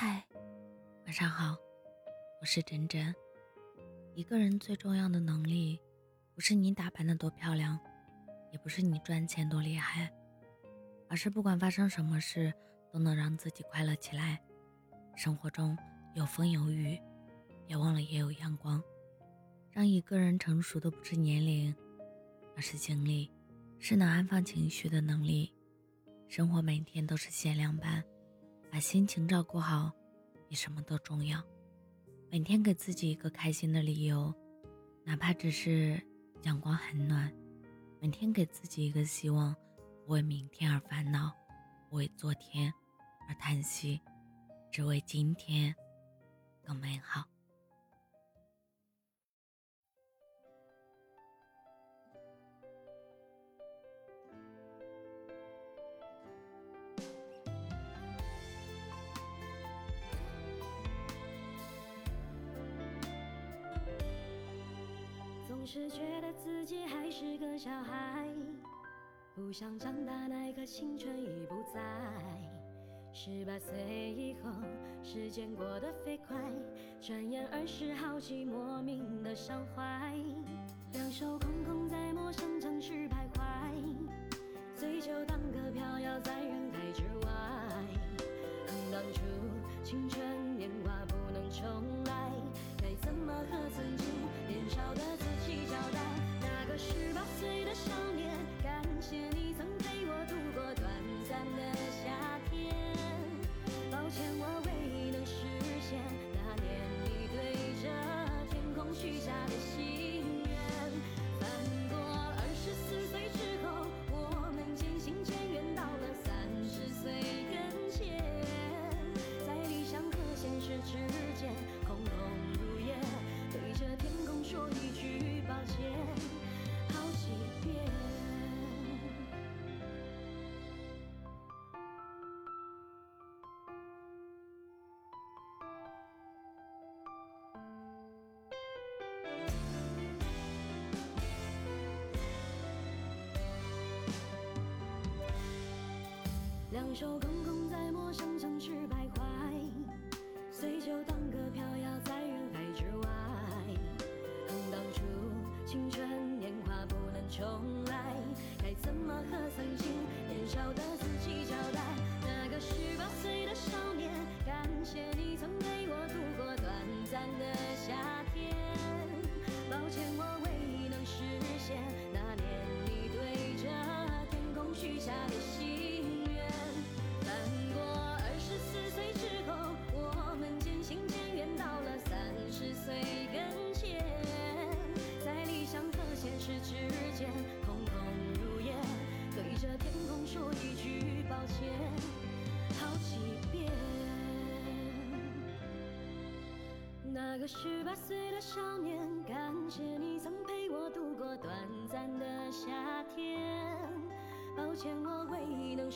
嗨，晚上好，我是真真。一个人最重要的能力，不是你打扮的多漂亮，也不是你赚钱多厉害，而是不管发生什么事，都能让自己快乐起来。生活中有风有雨，别忘了也有阳光。让一个人成熟的不是年龄，而是经历，是能安放情绪的能力。生活每天都是限量版。把心情照顾好，比什么都重要。每天给自己一个开心的理由，哪怕只是阳光很暖。每天给自己一个希望，不为明天而烦恼，不为昨天而叹息，只为今天更美好。是觉得自己还是个小孩，不想长大，那颗青春已不在。十八岁以后，时间过得飞快，转眼二十好几，莫名的伤怀。两手空空在陌生城市徘徊，醉酒当歌飘摇在人海之外。当初青春两手空空在陌生城市徘徊，随酒当歌飘摇在人海之外。恨当初青春年华不能重来，该怎么和曾经年少的自己交代？那个十八岁的少年，感谢你曾给我说一句抱歉，好几遍。那个十八岁的少年，感谢你曾陪我度过短暂的夏天。抱歉，我未能